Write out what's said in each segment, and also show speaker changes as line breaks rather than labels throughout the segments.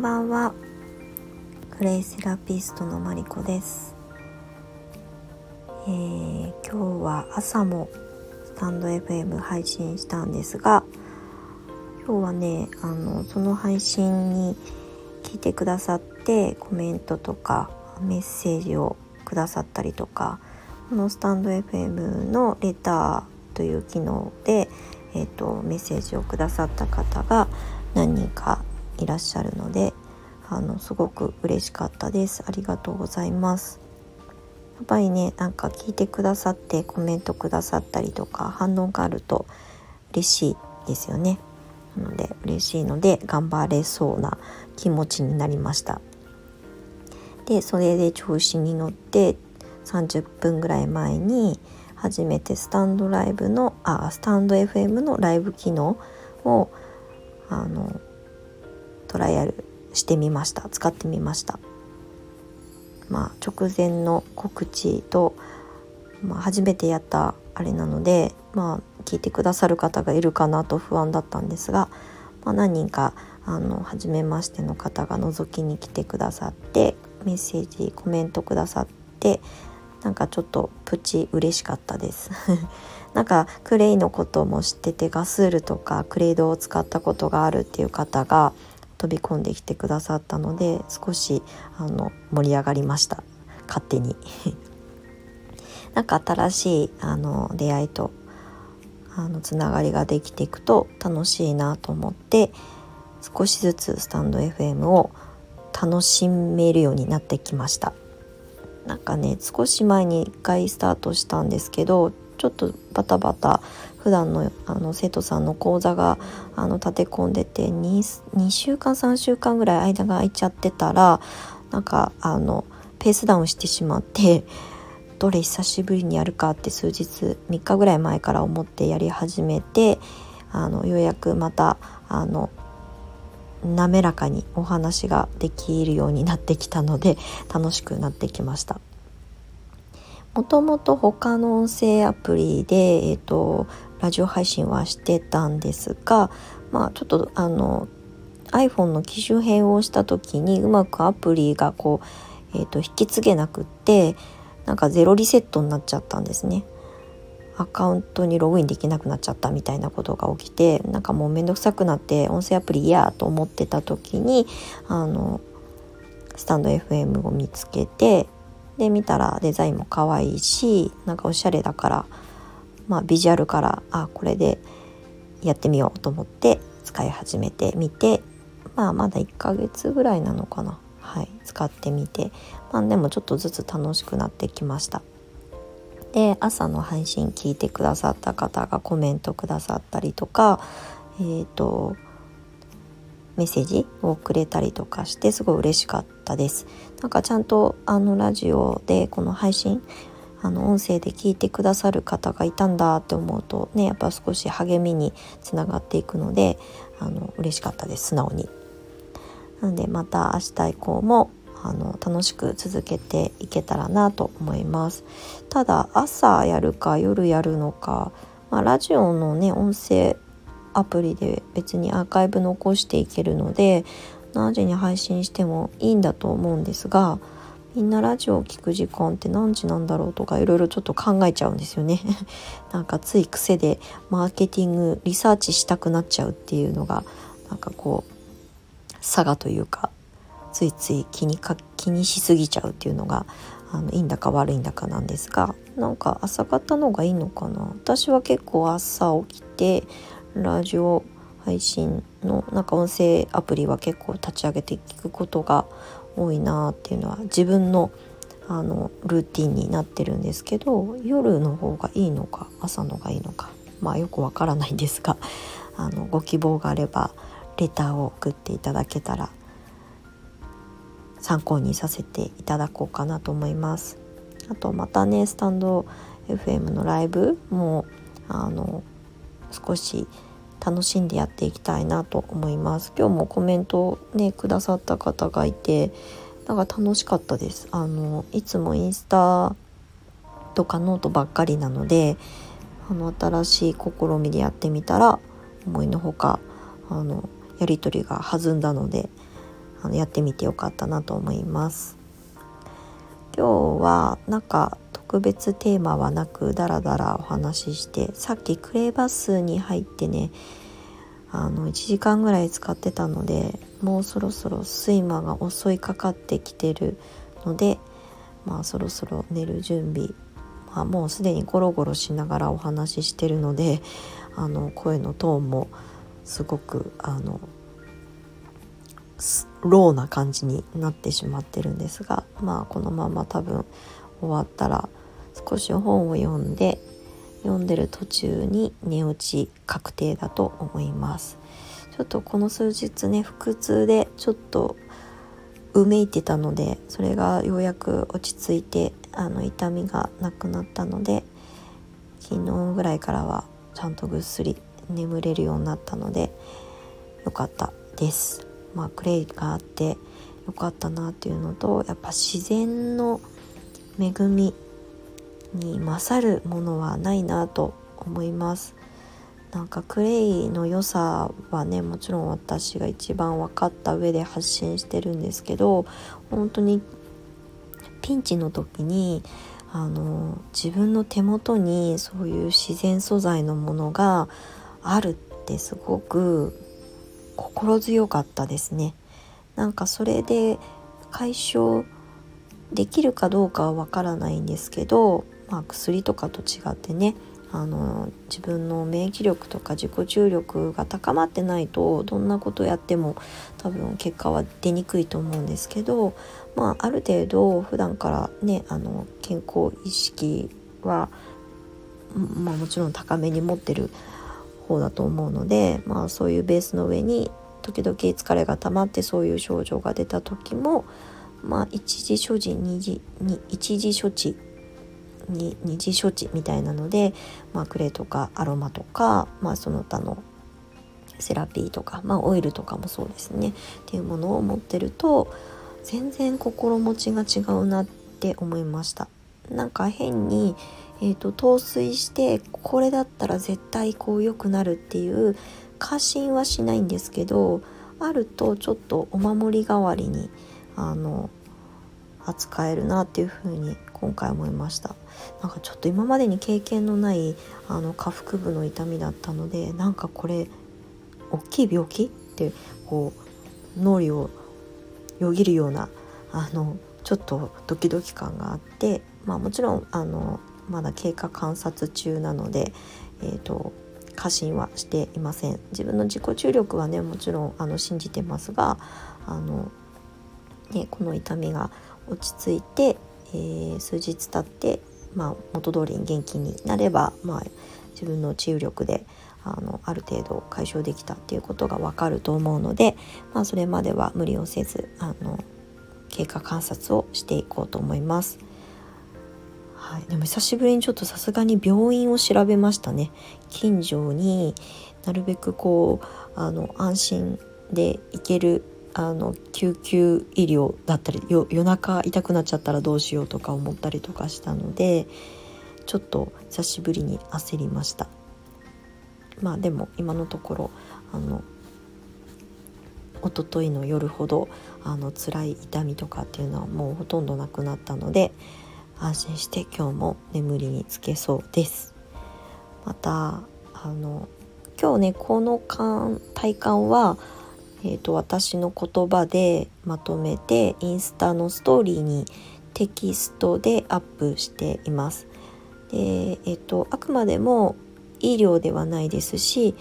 んばんは。クレイセラピストのマリコです、えー、今日は朝もスタンド FM 配信したんですが今日はねあのその配信に聞いてくださってコメントとかメッセージをくださったりとかこのスタンド FM のレターという機能で、えーと、メッセージをくださった方が何人かいらっしゃるのであのすごく嬉しかったです。ありがとうございます。やっぱりねなんか聞いてくださってコメントくださったりとか反応があると嬉しいですよね。なので嬉しいので頑張れそうな気持ちになりました。でそれで調子に乗って30分ぐらい前に初めてスタンドライブのあスタンド FM のライブ機能をあのトライアルしてみました。使ってみました。まあ直前の告知と、まあ、初めてやったあれなのでまあ聞いてくださる方がいるかなと不安だったんですが、まあ、何人かあの初めましての方が覗きに来てくださってメッセージコメントくださってなんかちょっとプチ嬉しかったです。なんかクレイのことも知っててガスールとかクレイドを使ったことがあるっていう方が飛び込んできてくださったので少しあの盛り上がりました。勝手に。なんか新しいあの出会いとあのつながりができていくと楽しいなと思って少しずつスタンド FM を楽しめるようになってきました。なんかね少し前に1回スタートしたんですけどちょっとバタバタ普段のあの生徒さんの講座があの立て込んでて 2, 2週間3週間ぐらい間が空いちゃってたらなんかあのペースダウンしてしまって どれ久しぶりにやるかって数日3日ぐらい前から思ってやり始めてあのようやくまたあの滑らかにお話ができるようになってきたので楽しくなってきました。もともと他の音声アプリで、えーと、ラジオ配信はしてたんですが、まあ、ちょっとあの iPhone の機種変をした時にうまくアプリがこう、えーと引き継げなくってなんかゼロリセットになっちゃったんですね。アカウントにログインできなくなっちゃったみたいなことが起きてなんかもうめんどくさくなって音声アプリ嫌と思ってた時にあのスタンド FM を見つけてで見たらデザインも可愛いしなんかおしゃれだからまあビジュアルからあこれでやってみようと思って使い始めてみてまあまだ1ヶ月ぐらいなのかな。はい。使ってみて。まあでもちょっとずつ楽しくなってきました。で朝の配信聞いてくださった方がコメントくださったりとかえっ、ー、とメッセージをくれたりとかしてすごい嬉しかったです。なんかちゃんとあのラジオでこの配信あの音声で聞いてくださる方がいたんだって思うとねやっぱ少し励みにつながっていくのであの嬉しかったです素直に。なのでまた明日以降もあの楽しく続けていけたらなと思いますただ朝やるか夜やるのか、まあ、ラジオのね音声アプリで別にアーカイブ残していけるので何時に配信してもいいんだと思うんですがみんなラジオを聴く時間って何時なんだろうとかいろいろちょっと考えちゃうんですよね。なんかつい癖でマーケティングリサーチしたくなっちゃうっていうのがなんかこう差がというかついつい気にか気にしすぎちゃうっていうのがあのいいんだか悪いんだかなんですがなんか朝方の方がいいのかな。私は結構朝起きてラジオ配信のなんか音声アプリは結構立ち上げて聞くことが多いなっていうのは自分のあのルーティンになってるんですけど夜の方がいいのか朝のがいいのかまあよくわからないんですが あのご希望があればレターを送っていただけたら参考にさせていただこうかなと思います。あとまたねスタンド FM のライブもあの少し楽しんでやっていきたいなと思います。今日もコメントねくださった方がいてなんか楽しかったです。あのいつもインスタとかノートばっかりなのであの新しい試みでやってみたら思いのほかあのやり取りが弾んだのであのやってみてよかったなと思います。今日はなんか特別テーマはなくダラダラお話ししてさっきクラブハウスに入ってねあの1時間ぐらい使ってたのでもうそろそろ睡魔が襲いかかってきてるのでまあそろそろ寝る準備、まあ、もうすでにゴロゴロしながらお話ししてるのであの声のトーンもすごくあのローな感じになってしまってるんですがまあこのまま多分終わったら少し本を読んで読んでる途中に寝落ち確定だと思いますちょっとこの数日ね腹痛でちょっとうめいてたのでそれがようやく落ち着いてあの痛みがなくなったので昨日ぐらいからはちゃんとぐっすり眠れるようになったのでよかったです。まあ、クレイがあってよかったなっていうのとやっぱ自然の恵みに勝るものはないなと思いますなんかクレイの良さはねもちろん私が一番分かった上で発信してるんですけど本当にピンチの時にあの自分の手元にそういう自然素材のものがあるってすごく心強かったですね。なんかそれで解消できるかどうかはわからないんですけど、まあ、薬とかと違ってねあの自分の免疫力とか自己注力が高まってないとどんなことやっても多分結果は出にくいと思うんですけど、まあ、ある程度普段からねあの健康意識は、まあ、もちろん高めに持ってる方だと思うので、まあ、そういうベースの上に時々疲れが溜まってそういう症状が出た時も、まあ、一時所持二次に一時処置に二次処置みたいなので、まあ、クレとかアロマとか、まあ、その他のセラピーとか、まあ、オイルとかもそうですねっていうものを持ってると全然心持ちが違うなって思いました。なんか変にえーと、陶酔してこれだったら絶対こう良くなるっていう過信はしないんですけどあるとちょっとお守り代わりにあの扱えるなっていう風に今回思いました。なんかちょっと今までに経験のないあの下腹部の痛みだったのでなんかこれ大きい病気ってこう脳裏をよぎるようなあのちょっとドキドキ感があってまあもちろんあのまだ経過観察中なので、えーと、過信はしていません。自分の自己注力はねもちろんあの信じてますがあの、ね、この痛みが落ち着いて、えー、数日経って、まあ、元通りに元気になれば、まあ、自分の治癒力であのある程度解消できたっていうことが分かると思うので、まあ、それまでは無理をせずあの経過観察をしていこうと思います。はい、でも久しぶりにちょっとさすがに病院を調べましたね近所になるべくこうあの安心で行けるあの救急医療だったり夜中痛くなっちゃったらどうしようとか思ったりとかしたのでちょっと久しぶりに焦りました。まあでも今のところあの一昨日の夜ほどあの辛い痛みとかっていうのはもうほとんどなくなったので安心して今日も眠りにつけそうです。またあの今日ねこの体感は、えーと、私の言葉でまとめてインスタのストーリーにテキストでアップしています。で、えーとあくまでも医療ではないですし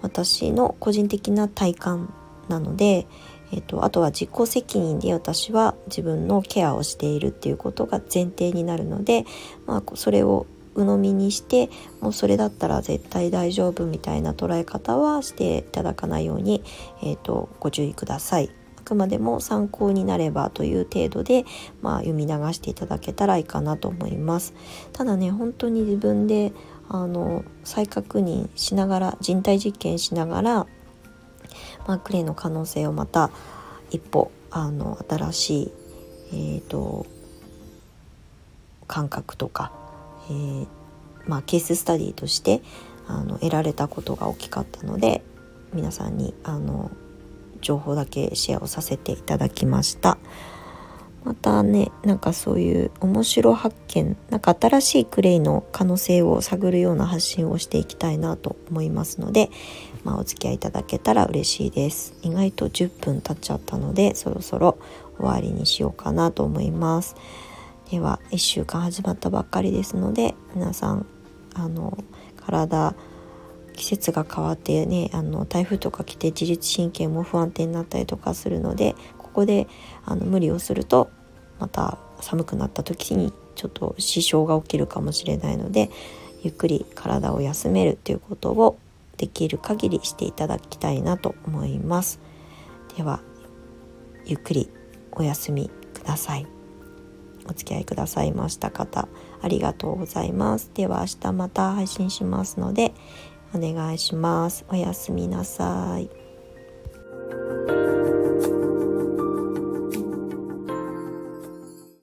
私の個人的な体感なので、えーと、あとは自己責任で私は自分のケアをしているっていうことが前提になるので、まあ、それを鵜呑みにしてもうそれだったら絶対大丈夫みたいな捉え方はしていただかないように、えーと、ご注意ください。あくまでも参考になればという程度で、まあ、読み流していただけたらいいかなと思います。ただね本当に自分であの再確認しながら人体実験しながらまあ、クレイの可能性をまた一歩あの新しい、えーと、感覚とか、えー、まあ、ケーススタディとしてあの得られたことが大きかったので皆さんにあの情報だけシェアをさせていただきました。またねなんかそういう面白発見なんか新しいクレイの可能性を探るような発信をしていきたいなと思いますので、まあ、お付き合いいただけたら嬉しいです。意外と10分経っちゃったのでそろそろ終わりにしようかなと思います。では1週間始まったばっかりですので皆さんあの体季節が変わってねあの台風とか来て自律神経も不安定になったりとかするのでここであの無理をするとまた寒くなった時にちょっと支障が起きるかもしれないのでゆっくり体を休めるということをできる限りしていただきたいなと思います。ではゆっくりお休みください。お付き合いくださいました方ありがとうございます。では明日また配信しますのでお願いします。おやすみなさい。